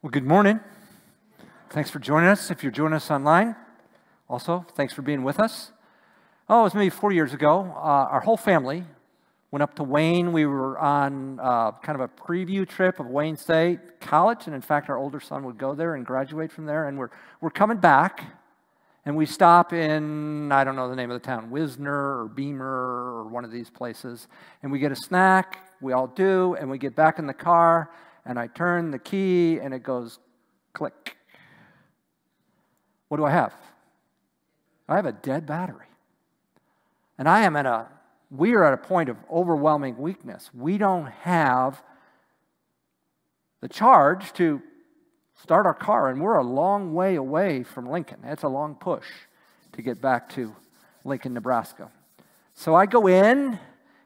Well, good morning. Thanks for joining us. If you're joining us online, also, thanks for being with us. Oh, it was maybe four years ago. Uh, our whole family went up to Wayne. We were on uh, kind of a preview trip of Wayne State College, and in fact, our older son would go there and graduate from there. And we're, we're coming back, and we stop in, I don't know the name of the town, Wisner or Beemer or one of these places, and we get a snack. We all do, and we get back in the car and I turn the key and it goes click. What do I have? I have a dead battery. And I am at a, we are at a point of overwhelming weakness. We don't have the charge to start our car, and we're a long way away from Lincoln. It's a long push to get back to Lincoln, Nebraska. So I go in,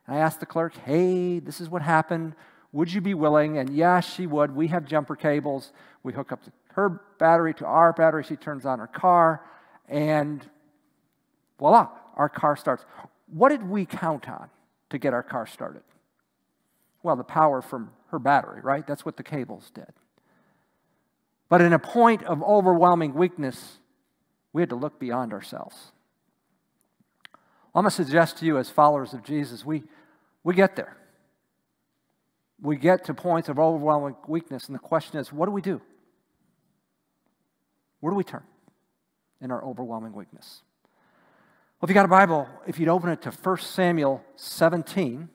and I ask the clerk, hey, this is what happened. Would you be willing? And yes, she would. We have jumper cables. We hook up her battery to our battery. She turns on her car, and voila, our car starts. What did we count on to get our car started? Well, the power from her battery, right? That's what the cables did. But in a point of overwhelming weakness, we had to look beyond ourselves. I'm going to suggest to you, as followers of Jesus, we, we get there we get to points of overwhelming weakness, and the question is, what do we do? Where do we turn in our overwhelming weakness? Well, if you got a Bible, if you'd open it to 1 Samuel 17,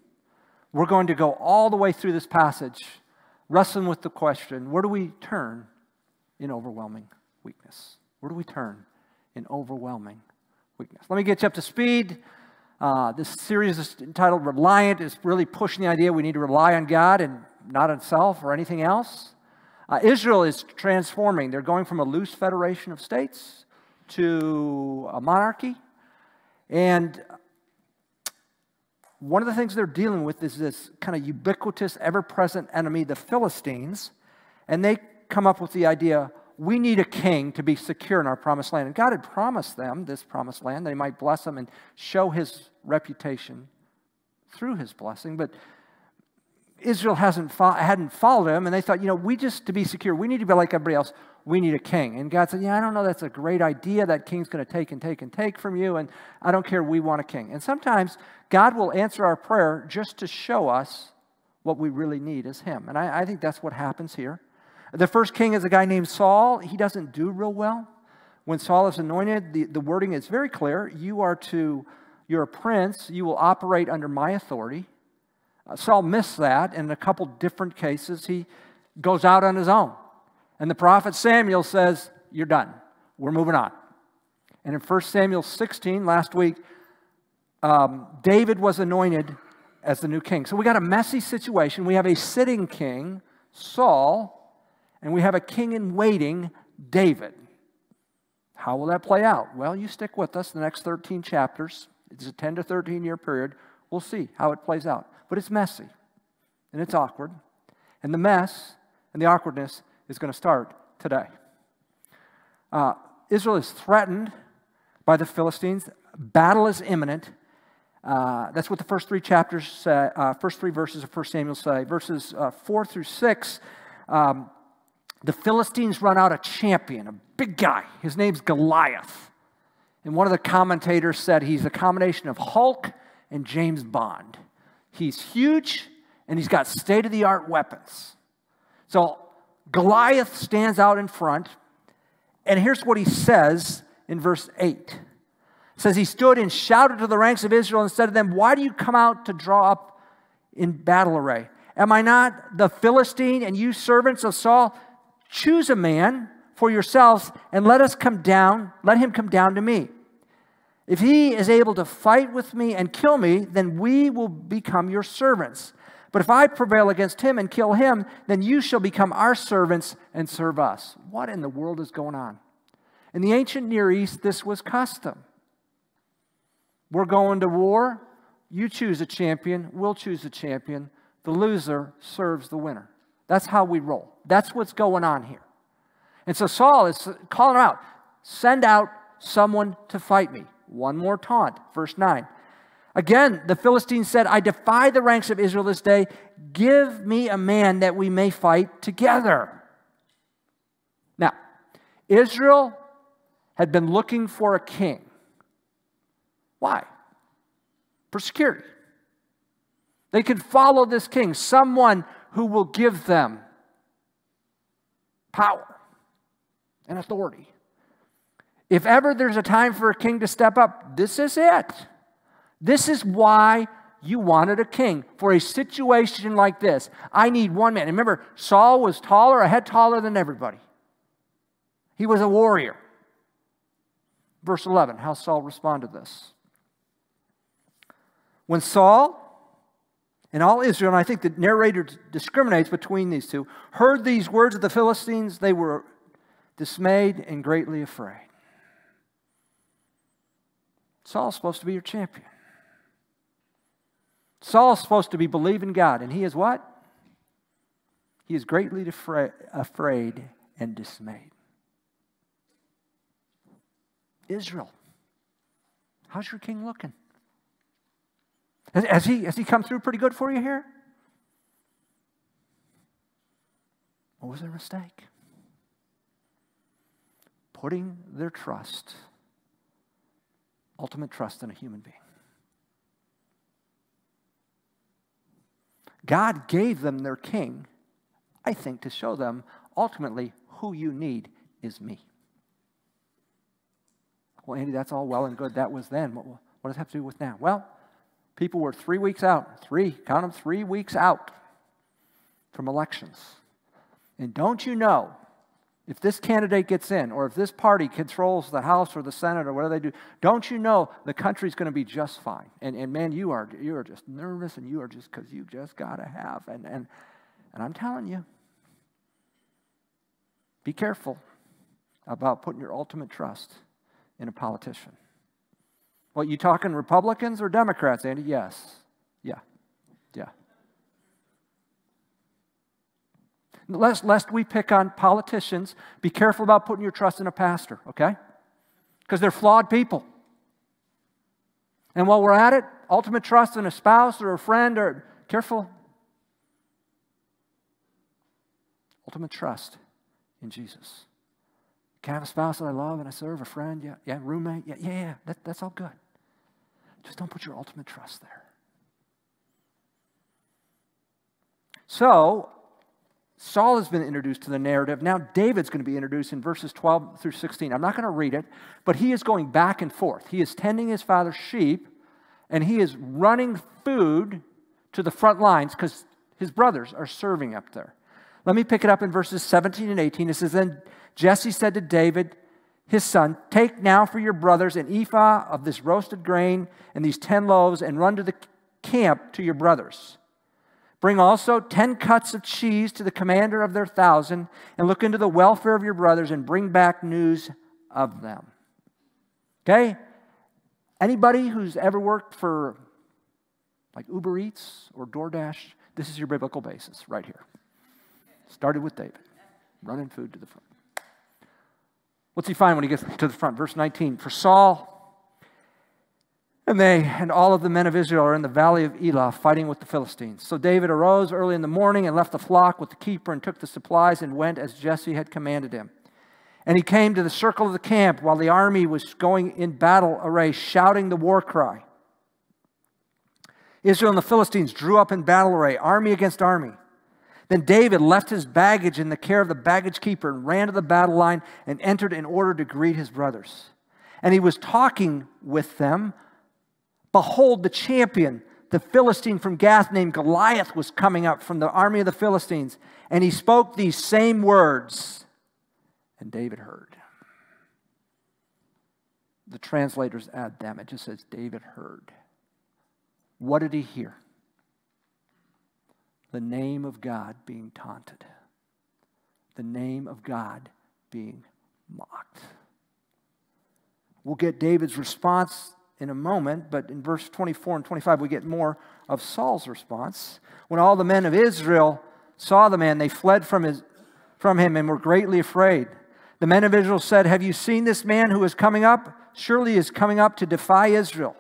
we're going to go all the way through this passage, wrestling with the question where do we turn in overwhelming weakness? Where do we turn in overwhelming weakness? Let me get you up to speed. Uh, this series is entitled Reliant. is really pushing the idea we need to rely on God and not on self or anything else. Uh, Israel is transforming. They're going from a loose federation of states to a monarchy. And one of the things they're dealing with is this kind of ubiquitous, ever present enemy, the Philistines. And they come up with the idea we need a king to be secure in our promised land. And God had promised them this promised land that He might bless them and show His reputation through His blessing. But Israel hasn't fo- hadn't followed Him, and they thought, you know, we just, to be secure, we need to be like everybody else. We need a king. And God said, yeah, I don't know, that's a great idea. That king's going to take and take and take from you, and I don't care, we want a king. And sometimes God will answer our prayer just to show us what we really need is Him. And I, I think that's what happens here. The first king is a guy named Saul. He doesn't do real well. When Saul is anointed, the, the wording is very clear. You are to, you're a prince. You will operate under my authority. Uh, Saul missed that. In a couple different cases, he goes out on his own. And the prophet Samuel says, You're done. We're moving on. And in 1 Samuel 16, last week, um, David was anointed as the new king. So we got a messy situation. We have a sitting king, Saul, and we have a king in waiting, David. How will that play out? Well, you stick with us the next 13 chapters. It's a 10 to 13 year period. We'll see how it plays out. But it's messy and it's awkward. And the mess and the awkwardness is going to start today. Uh, Israel is threatened by the Philistines. Battle is imminent. Uh, that's what the first three chapters say, uh, first three verses of 1 Samuel say. Verses uh, 4 through 6, um, the Philistines run out a champion, a big guy. His name's Goliath. And one of the commentators said he's a combination of Hulk and James Bond. He's huge and he's got state of the art weapons. So Goliath stands out in front, and here's what he says in verse 8. It says, He stood and shouted to the ranks of Israel and said to them, Why do you come out to draw up in battle array? Am I not the Philistine and you servants of Saul? Choose a man for yourselves and let us come down, let him come down to me. If he is able to fight with me and kill me, then we will become your servants. But if I prevail against him and kill him, then you shall become our servants and serve us. What in the world is going on? In the ancient Near East, this was custom. We're going to war. You choose a champion. We'll choose a champion. The loser serves the winner. That's how we roll. That's what's going on here. And so Saul is calling out, send out someone to fight me. One more taunt, verse 9. Again, the Philistines said, I defy the ranks of Israel this day. Give me a man that we may fight together. Now, Israel had been looking for a king. Why? For security. They could follow this king, someone who will give them power and authority. If ever there's a time for a king to step up, this is it. This is why you wanted a king for a situation like this. I need one man. remember, Saul was taller, a head taller than everybody. He was a warrior. Verse 11, how Saul responded to this. When Saul and all Israel, and I think the narrator discriminates between these two, heard these words of the Philistines, they were dismayed and greatly afraid. Saul's supposed to be your champion. Saul's supposed to be believing God, and he is what? He is greatly afraid and dismayed. Israel, how's your king looking? Has, he, has he come through pretty good for you here? What was their mistake? Putting their trust, ultimate trust in a human being. God gave them their king, I think, to show them ultimately who you need is me. Well, Andy, that's all well and good. That was then. What, what does it have to do with now? Well, People were three weeks out, three, count them, three weeks out from elections. And don't you know, if this candidate gets in, or if this party controls the House or the Senate or whatever they do, don't you know the country's going to be just fine? And, and man, you are, you are just nervous and you are just because you just got to have. And, and, and I'm telling you, be careful about putting your ultimate trust in a politician. What, you talking Republicans or Democrats, Andy? Yes. Yeah. Yeah. Lest, lest we pick on politicians, be careful about putting your trust in a pastor, okay? Because they're flawed people. And while we're at it, ultimate trust in a spouse or a friend or careful. Ultimate trust in Jesus. Can I have a spouse that I love and I serve, a friend? Yeah, yeah, roommate? Yeah, yeah, yeah. That, that's all good. Just don't put your ultimate trust there. So, Saul has been introduced to the narrative. Now, David's going to be introduced in verses 12 through 16. I'm not going to read it, but he is going back and forth. He is tending his father's sheep, and he is running food to the front lines because his brothers are serving up there. Let me pick it up in verses 17 and 18. It says, Then Jesse said to David, his son, Take now for your brothers an ephah of this roasted grain and these ten loaves, and run to the camp to your brothers. Bring also ten cuts of cheese to the commander of their thousand, and look into the welfare of your brothers, and bring back news of them. Okay? Anybody who's ever worked for like Uber Eats or DoorDash, this is your biblical basis right here. Started with David, running food to the front. What's he find when he gets to the front? Verse 19 For Saul and they and all of the men of Israel are in the valley of Elah fighting with the Philistines. So David arose early in the morning and left the flock with the keeper and took the supplies and went as Jesse had commanded him. And he came to the circle of the camp while the army was going in battle array, shouting the war cry. Israel and the Philistines drew up in battle array, army against army. Then David left his baggage in the care of the baggage keeper and ran to the battle line and entered in order to greet his brothers. And he was talking with them. Behold, the champion, the Philistine from Gath named Goliath, was coming up from the army of the Philistines. And he spoke these same words. And David heard. The translators add them. It just says David heard. What did he hear? The name of God being taunted, the name of God being mocked. We'll get David's response in a moment, but in verse 24 and 25, we get more of Saul's response. When all the men of Israel saw the man, they fled from, his, from him and were greatly afraid. The men of Israel said, Have you seen this man who is coming up? Surely he is coming up to defy Israel.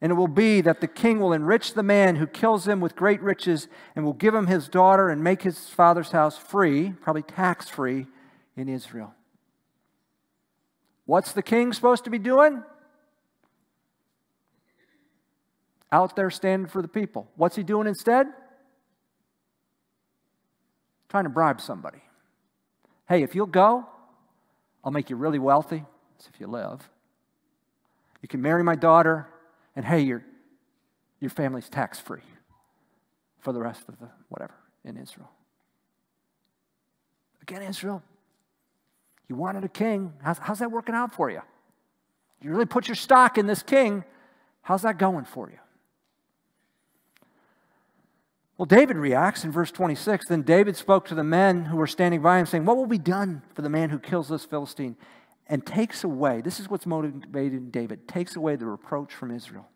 And it will be that the king will enrich the man who kills him with great riches and will give him his daughter and make his father's house free, probably tax free, in Israel. What's the king supposed to be doing? Out there standing for the people. What's he doing instead? Trying to bribe somebody. Hey, if you'll go, I'll make you really wealthy. That's if you live. You can marry my daughter, and hey, your, your family's tax free for the rest of the whatever in Israel. Again, Israel, you wanted a king. How's, how's that working out for you? You really put your stock in this king. How's that going for you? Well, David reacts in verse 26. Then David spoke to the men who were standing by him, saying, What will be done for the man who kills this Philistine and takes away, this is what's motivating David, takes away the reproach from Israel?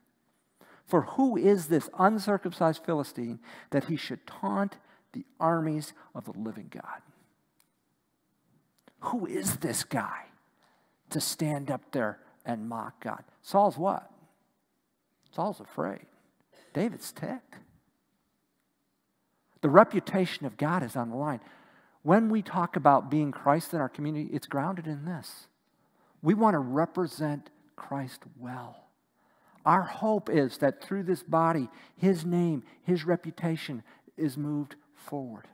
For who is this uncircumcised Philistine that he should taunt the armies of the living God? Who is this guy to stand up there and mock God? Saul's what? Saul's afraid. David's ticked. The reputation of God is on the line. When we talk about being Christ in our community, it's grounded in this. We want to represent Christ well. Our hope is that through this body, his name, his reputation is moved forward.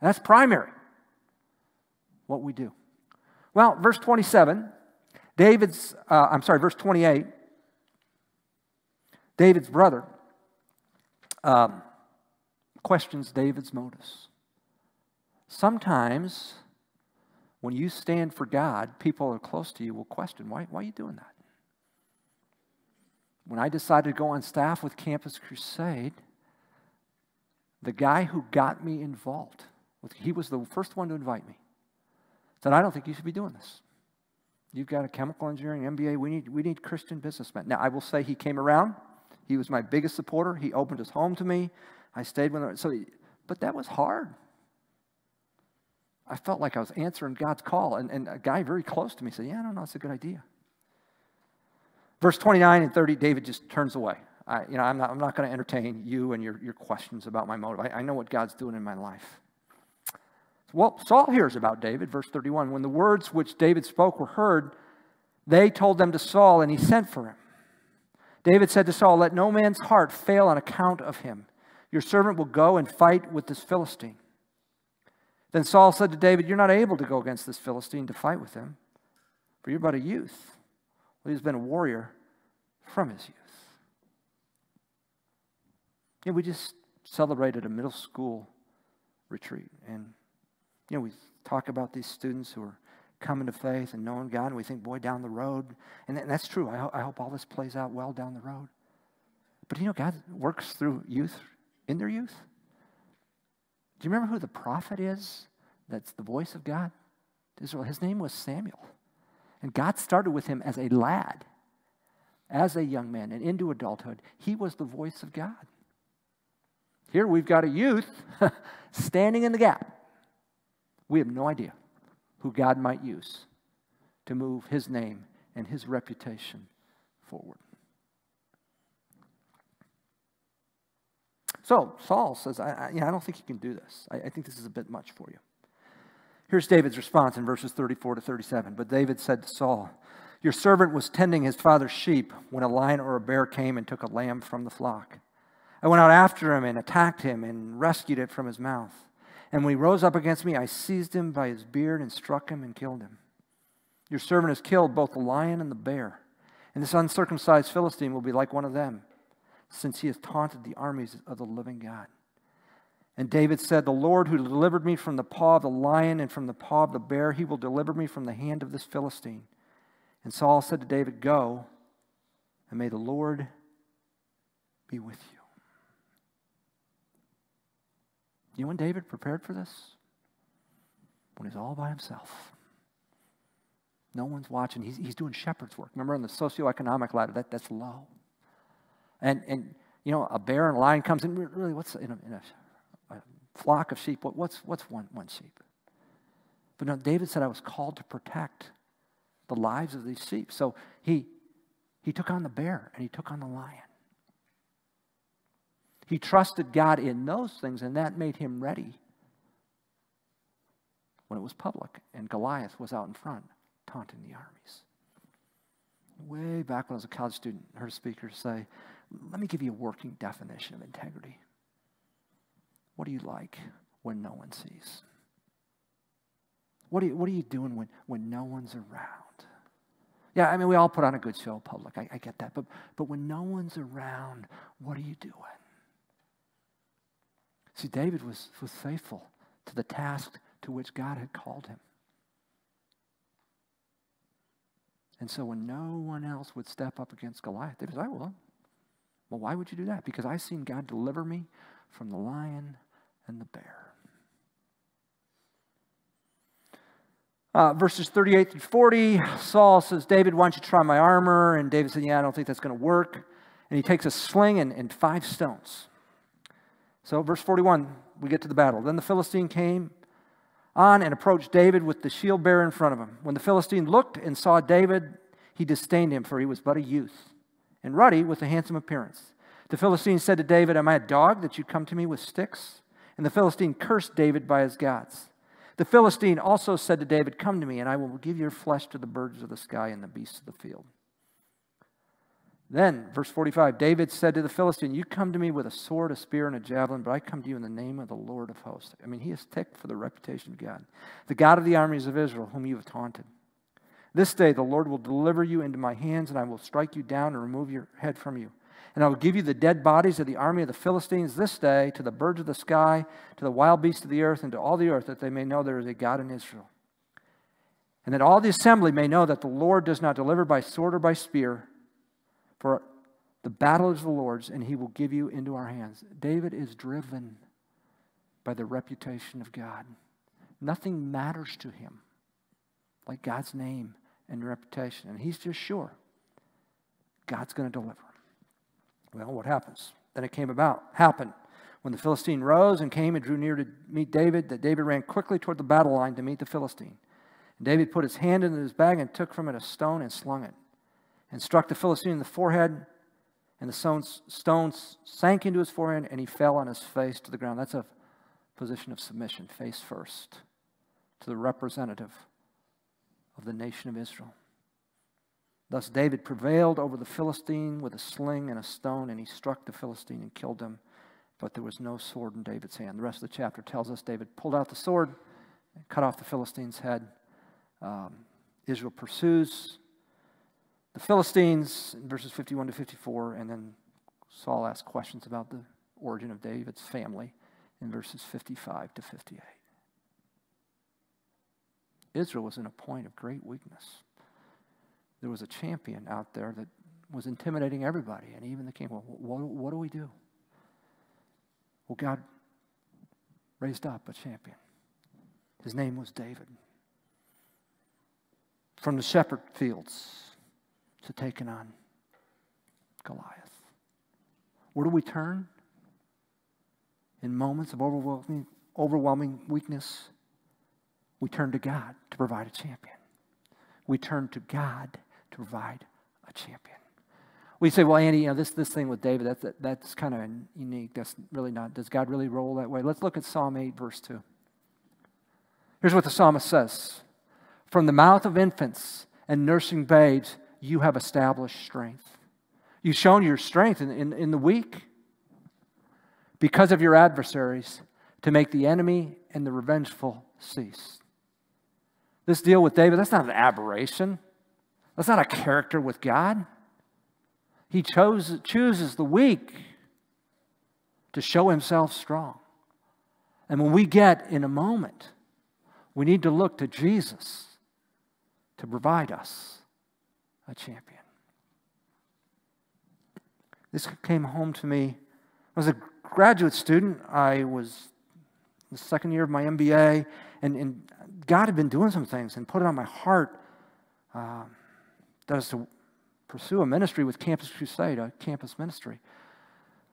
that's primary, what we do. Well, verse 27, David's, uh, I'm sorry, verse 28, David's brother um, questions David's motives. Sometimes when you stand for God, people are close to you will question, why, why are you doing that? When I decided to go on staff with Campus Crusade, the guy who got me involved, he was the first one to invite me, said, I don't think you should be doing this. You've got a chemical engineering MBA. We need, we need Christian businessmen. Now, I will say he came around. He was my biggest supporter. He opened his home to me. I stayed with him. So, but that was hard. I felt like I was answering God's call. And, and a guy very close to me said, Yeah, I don't know, it's a good idea. Verse 29 and 30, David just turns away. I, you know, I'm not, I'm not going to entertain you and your, your questions about my motive. I, I know what God's doing in my life. Well, Saul hears about David, verse 31. When the words which David spoke were heard, they told them to Saul, and he sent for him. David said to Saul, Let no man's heart fail on account of him. Your servant will go and fight with this Philistine. Then Saul said to David, You're not able to go against this Philistine to fight with him, for you're but a youth. Well, he's been a warrior from his youth. Yeah, we just celebrated a middle school retreat. And, you know, we talk about these students who are coming to faith and knowing God, and we think, boy, down the road. And that's true. I, ho- I hope all this plays out well down the road. But, you know, God works through youth in their youth. Do you remember who the prophet is that's the voice of God? Israel. His name was Samuel. And God started with him as a lad, as a young man, and into adulthood. He was the voice of God. Here we've got a youth standing in the gap. We have no idea who God might use to move his name and his reputation forward. So Saul says, I, I, you know, I don't think you can do this. I, I think this is a bit much for you. Here's David's response in verses 34 to 37. But David said to Saul, Your servant was tending his father's sheep when a lion or a bear came and took a lamb from the flock. I went out after him and attacked him and rescued it from his mouth. And when he rose up against me, I seized him by his beard and struck him and killed him. Your servant has killed both the lion and the bear. And this uncircumcised Philistine will be like one of them since he has taunted the armies of the living God. And David said, The Lord who delivered me from the paw of the lion and from the paw of the bear, he will deliver me from the hand of this Philistine. And Saul said to David, Go, and may the Lord be with you. You know when David prepared for this? When he's all by himself. No one's watching. He's, he's doing shepherd's work. Remember on the socioeconomic ladder, that, that's low. And, and you know, a bear and a lion comes in. Really, what's in a, in a, a flock of sheep? What, what's, what's one, one sheep? But no, David said, I was called to protect the lives of these sheep. So he, he took on the bear and he took on the lion. He trusted God in those things, and that made him ready when it was public, and Goliath was out in front taunting the armies. Way back when I was a college student, I heard a speaker say, Let me give you a working definition of integrity. What do you like when no one sees? What are you, what are you doing when, when no one's around? Yeah, I mean, we all put on a good show public. I, I get that. But, but when no one's around, what are you doing? See, David was, was faithful to the task to which God had called him. And so when no one else would step up against Goliath, David said, I will. Well, why would you do that? Because I've seen God deliver me from the lion and the bear. Uh, verses 38 through 40, Saul says, David, why don't you try my armor? And David said, Yeah, I don't think that's going to work. And he takes a sling and, and five stones. So, verse 41, we get to the battle. Then the Philistine came on and approached David with the shield bearer in front of him. When the Philistine looked and saw David, he disdained him, for he was but a youth, and ruddy with a handsome appearance. The Philistine said to David, Am I a dog that you come to me with sticks? And the Philistine cursed David by his gods. The Philistine also said to David, Come to me, and I will give your flesh to the birds of the sky and the beasts of the field. Then, verse 45, David said to the Philistine, You come to me with a sword, a spear, and a javelin, but I come to you in the name of the Lord of hosts. I mean, he is ticked for the reputation of God, the God of the armies of Israel, whom you have taunted. This day the Lord will deliver you into my hands, and I will strike you down and remove your head from you. And I will give you the dead bodies of the army of the Philistines this day to the birds of the sky, to the wild beasts of the earth, and to all the earth, that they may know there is a God in Israel. And that all the assembly may know that the Lord does not deliver by sword or by spear, for the battle is the Lord's, and he will give you into our hands. David is driven by the reputation of God. Nothing matters to him like God's name and reputation. And he's just sure God's going to deliver. Well, what happens? Then it came about, happened. When the Philistine rose and came and drew near to meet David, that David ran quickly toward the battle line to meet the Philistine. And David put his hand into his bag and took from it a stone and slung it, and struck the Philistine in the forehead, and the stone sank into his forehead, and he fell on his face to the ground. That's a position of submission, face first, to the representative of the nation of Israel. Thus David prevailed over the Philistine with a sling and a stone, and he struck the Philistine and killed him. But there was no sword in David's hand. The rest of the chapter tells us David pulled out the sword, cut off the Philistine's head. Um, Israel pursues the Philistines in verses 51 to 54, and then Saul asks questions about the origin of David's family in verses 55 to 58. Israel was in a point of great weakness there was a champion out there that was intimidating everybody, and even the king. Well, what, what do we do? Well, God raised up a champion. His name was David. From the shepherd fields to taking on Goliath. Where do we turn? In moments of overwhelming, overwhelming weakness, we turn to God to provide a champion. We turn to God to provide a champion. We say, well, Andy, you know, this, this thing with David, that's, that, that's kind of unique. That's really not, does God really roll that way? Let's look at Psalm 8, verse 2. Here's what the psalmist says From the mouth of infants and nursing babes, you have established strength. You've shown your strength in, in, in the weak because of your adversaries to make the enemy and the revengeful cease. This deal with David, that's not an aberration. That's not a character with God. He chose, chooses the weak to show himself strong. And when we get in a moment, we need to look to Jesus to provide us a champion. This came home to me. I was a graduate student. I was the second year of my MBA, and, and God had been doing some things and put it on my heart. Um, that was to pursue a ministry with Campus Crusade, a campus ministry.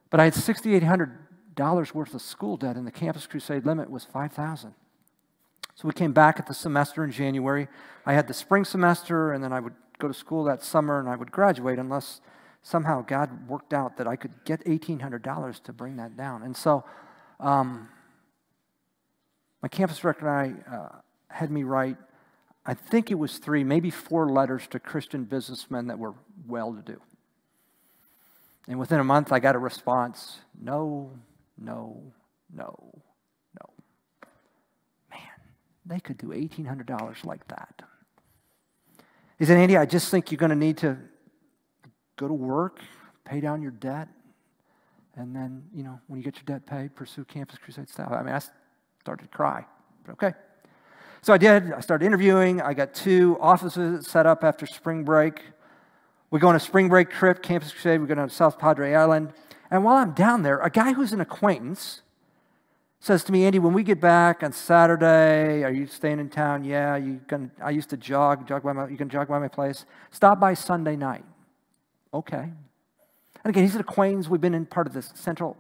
But I had $6,800 worth of school debt, and the Campus Crusade limit was 5000 So we came back at the semester in January. I had the spring semester, and then I would go to school that summer, and I would graduate unless somehow God worked out that I could get $1,800 to bring that down. And so um, my campus director and I uh, had me write, I think it was three, maybe four letters to Christian businessmen that were well to do. And within a month, I got a response no, no, no, no. Man, they could do $1,800 like that. He said, Andy, I just think you're going to need to go to work, pay down your debt, and then, you know, when you get your debt paid, pursue Campus Crusade style. I mean, I started to cry, but okay. So I did. I started interviewing. I got two offices set up after spring break. We go on a spring break trip, Campus Crusade. We go down to South Padre Island. And while I'm down there, a guy who's an acquaintance says to me, Andy, when we get back on Saturday, are you staying in town? Yeah, you can, I used to jog, jog by my, you can jog by my place. Stop by Sunday night. Okay. And again, he's an acquaintance. We've been in part of this central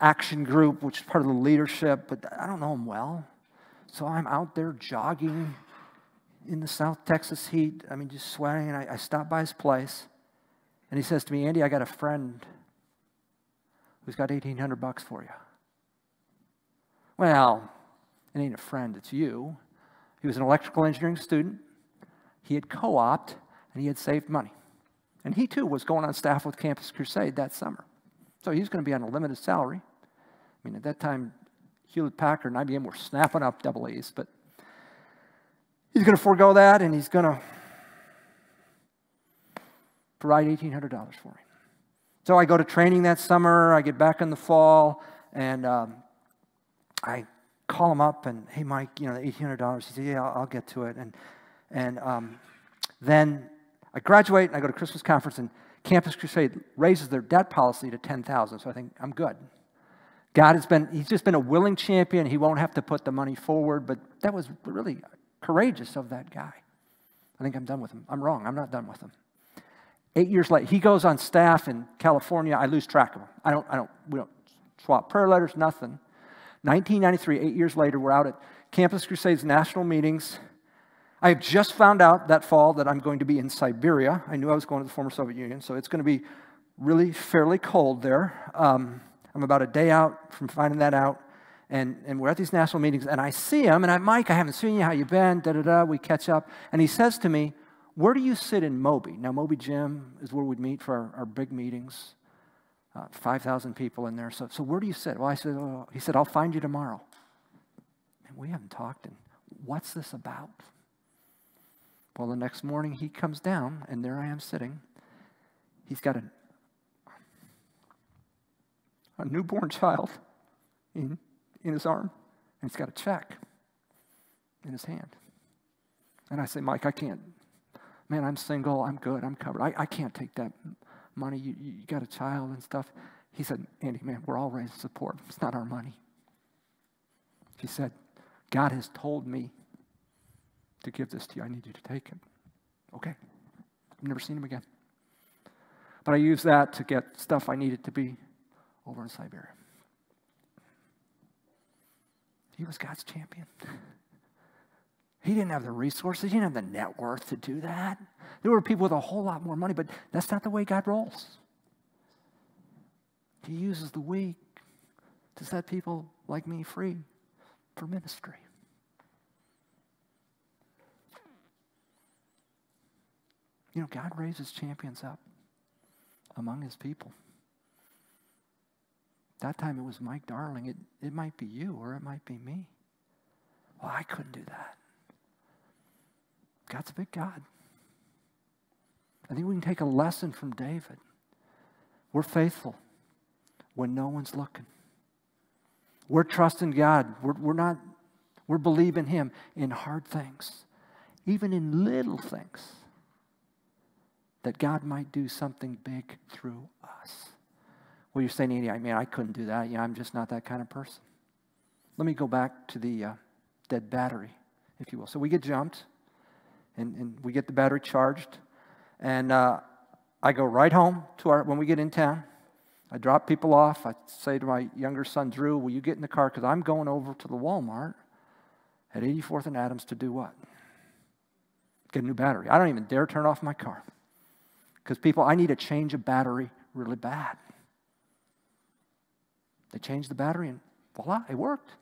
action group, which is part of the leadership, but I don't know him well. So I'm out there jogging in the South Texas heat. I mean, just sweating. And I, I stop by his place, and he says to me, Andy, I got a friend who's got 1800 bucks for you. Well, it ain't a friend, it's you. He was an electrical engineering student. He had co opted and he had saved money. And he too was going on staff with Campus Crusade that summer. So he's going to be on a limited salary. I mean, at that time, Hewlett Packard and IBM were snapping up double E's, but He's going to forego that and he's going to provide $1,800 for me. So I go to training that summer. I get back in the fall and um, I call him up and, hey, Mike, you know, the $1,800. He said, yeah, I'll, I'll, get to it. And, and um, then I graduate and I go to Christmas conference and Campus Crusade raises their debt policy to 10000 So I think I'm good. God has been, he's just been a willing champion. He won't have to put the money forward, but that was really courageous of that guy. I think I'm done with him. I'm wrong. I'm not done with him. Eight years later, he goes on staff in California. I lose track of him. I don't, I don't, we don't swap prayer letters, nothing. 1993, eight years later, we're out at Campus Crusades national meetings. I have just found out that fall that I'm going to be in Siberia. I knew I was going to the former Soviet Union, so it's going to be really fairly cold there. Um, I'm about a day out from finding that out and, and we're at these national meetings, and I see him, and I, Mike, I haven't seen you, how you been, da da da, we catch up, and he says to me, where do you sit in Moby? Now, Moby Gym is where we'd meet for our, our big meetings, uh, 5,000 people in there, so, so where do you sit? Well, I said, oh. he said, I'll find you tomorrow. And we haven't talked, and what's this about? Well, the next morning he comes down, and there I am sitting. He's got a, a newborn child in in his arm, and he's got a check in his hand. And I say, Mike, I can't. Man, I'm single. I'm good. I'm covered. I, I can't take that money. You, you got a child and stuff. He said, Andy, man, we're all raised to support. It's not our money. He said, God has told me to give this to you. I need you to take it. Okay. I've never seen him again. But I used that to get stuff I needed to be over in Siberia. He was God's champion. He didn't have the resources, he didn't have the net worth to do that. There were people with a whole lot more money, but that's not the way God rolls. He uses the weak to set people like me free for ministry. You know, God raises champions up among his people. That time it was Mike Darling. It, it might be you or it might be me. Well, I couldn't do that. God's a big God. I think we can take a lesson from David. We're faithful when no one's looking. We're trusting God. We're, we're not, we're believing Him in hard things, even in little things, that God might do something big through us. Well, you're saying, Andy, I mean, I couldn't do that. Yeah, I'm just not that kind of person. Let me go back to the uh, dead battery, if you will. So we get jumped, and, and we get the battery charged, and uh, I go right home to our, when we get in town. I drop people off. I say to my younger son, Drew, will you get in the car? Because I'm going over to the Walmart at 84th and Adams to do what? Get a new battery. I don't even dare turn off my car. Because people, I need a change of battery really bad. They changed the battery and voila, it worked.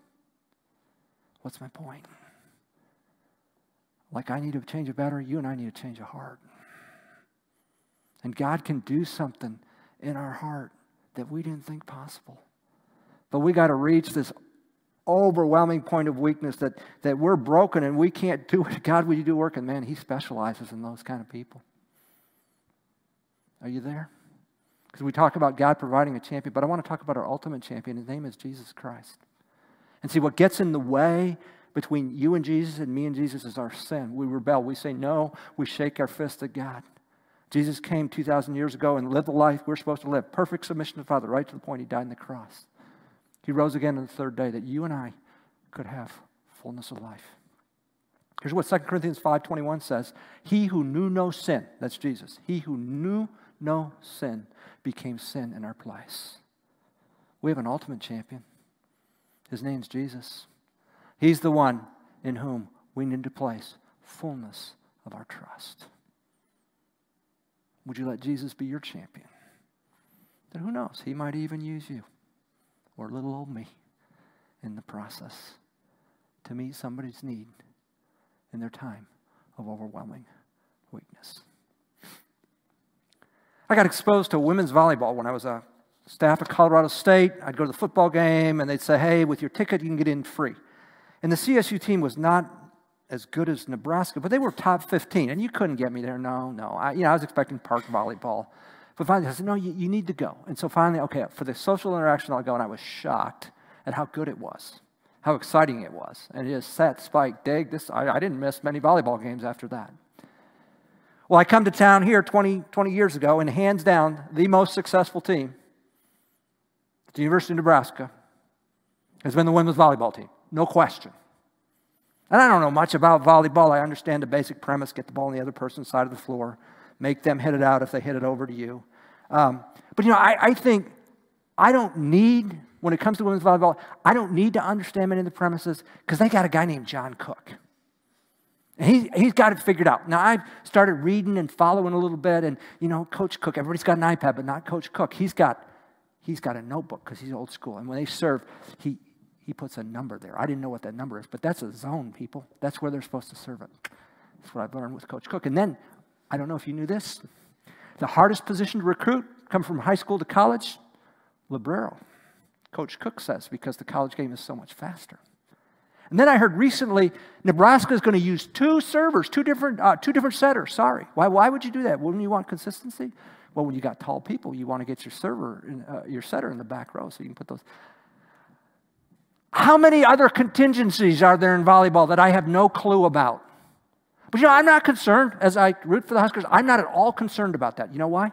What's my point? like I need to change a battery, you and I need to change a heart. And God can do something in our heart that we didn't think possible. But we got to reach this overwhelming point of weakness that, that we're broken and we can't do it. God, will you do work? And man, He specializes in those kind of people. Are you there? Because we talk about God providing a champion, but I want to talk about our ultimate champion. His name is Jesus Christ. And see, what gets in the way between you and Jesus and me and Jesus is our sin. We rebel. We say no. We shake our fist at God. Jesus came 2,000 years ago and lived the life we're supposed to live. Perfect submission to the Father, right to the point he died on the cross. He rose again on the third day that you and I could have fullness of life. Here's what 2 Corinthians 5.21 says. He who knew no sin, that's Jesus, he who knew no sin became sin in our place. We have an ultimate champion. His name's Jesus. He's the one in whom we need to place fullness of our trust. Would you let Jesus be your champion? Then who knows? He might even use you or little old me in the process to meet somebody's need in their time of overwhelming weakness. I got exposed to women's volleyball when I was a staff at Colorado State. I'd go to the football game and they'd say, hey, with your ticket, you can get in free. And the CSU team was not as good as Nebraska, but they were top 15, and you couldn't get me there. No, no. I, you know, I was expecting park volleyball. But finally, I said, no, you, you need to go. And so finally, okay, for the social interaction, I'll go. And I was shocked at how good it was, how exciting it was. And it is set, spike, dig. This, I, I didn't miss many volleyball games after that. Well, I come to town here 20, 20 years ago, and hands down, the most successful team, the University of Nebraska, has been the women's volleyball team. No question. And I don't know much about volleyball. I understand the basic premise get the ball on the other person's side of the floor, make them hit it out if they hit it over to you. Um, but, you know, I, I think I don't need, when it comes to women's volleyball, I don't need to understand many of the premises because they got a guy named John Cook. And he, he's got it figured out. Now, I've started reading and following a little bit, and, you know, Coach Cook, everybody's got an iPad, but not Coach Cook. He's got, he's got a notebook because he's old school. And when they serve, he, he puts a number there. I didn't know what that number is, but that's a zone, people. That's where they're supposed to serve it. That's what I've learned with Coach Cook. And then, I don't know if you knew this, the hardest position to recruit, come from high school to college, libero. Coach Cook says, because the college game is so much faster. And then I heard recently Nebraska is going to use two servers, two different, uh, two different setters. Sorry. Why, why would you do that? Wouldn't you want consistency? Well, when you got tall people, you want to get your server, in, uh, your setter in the back row so you can put those. How many other contingencies are there in volleyball that I have no clue about? But you know, I'm not concerned as I root for the Huskers. I'm not at all concerned about that. You know why?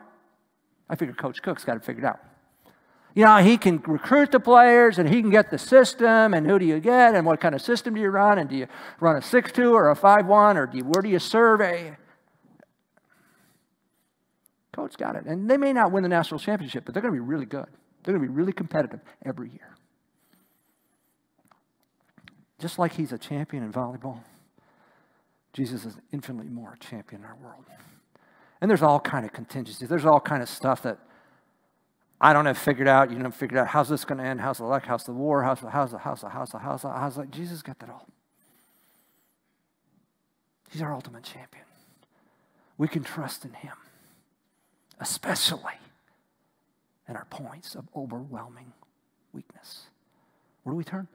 I figure Coach Cook's got it figured out. You know, he can recruit the players and he can get the system and who do you get and what kind of system do you run and do you run a 6-2 or a 5-1 or do you, where do you survey? Coach got it. And they may not win the national championship, but they're going to be really good. They're going to be really competitive every year. Just like he's a champion in volleyball, Jesus is infinitely more a champion in our world. And there's all kind of contingencies. There's all kind of stuff that I don't have figured out. You have figured out how's this going to end? How's the luck? How's the war? How's the house, how's the how's the how's the how's the how's the Jesus got that all. He's our ultimate champion. We can trust in him, especially in our points of overwhelming weakness. Where do we turn?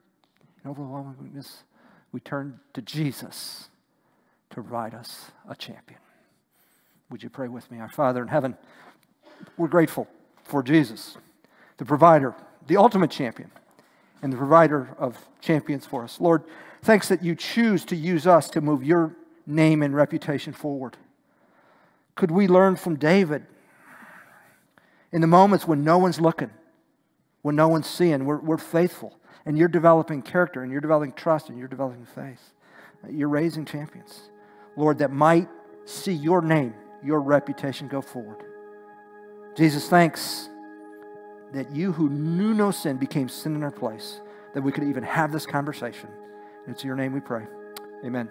In overwhelming weakness, we turn to Jesus to provide us a champion. Would you pray with me? Our Father in heaven, we're grateful for Jesus, the provider, the ultimate champion, and the provider of champions for us. Lord, thanks that you choose to use us to move your name and reputation forward. Could we learn from David in the moments when no one's looking, when no one's seeing, we're, we're faithful and you're developing character and you're developing trust and you're developing faith. Uh, you're raising champions, Lord, that might see your name, your reputation go forward. Jesus, thanks that you who knew no sin became sin in our place, that we could even have this conversation. It's your name we pray. Amen.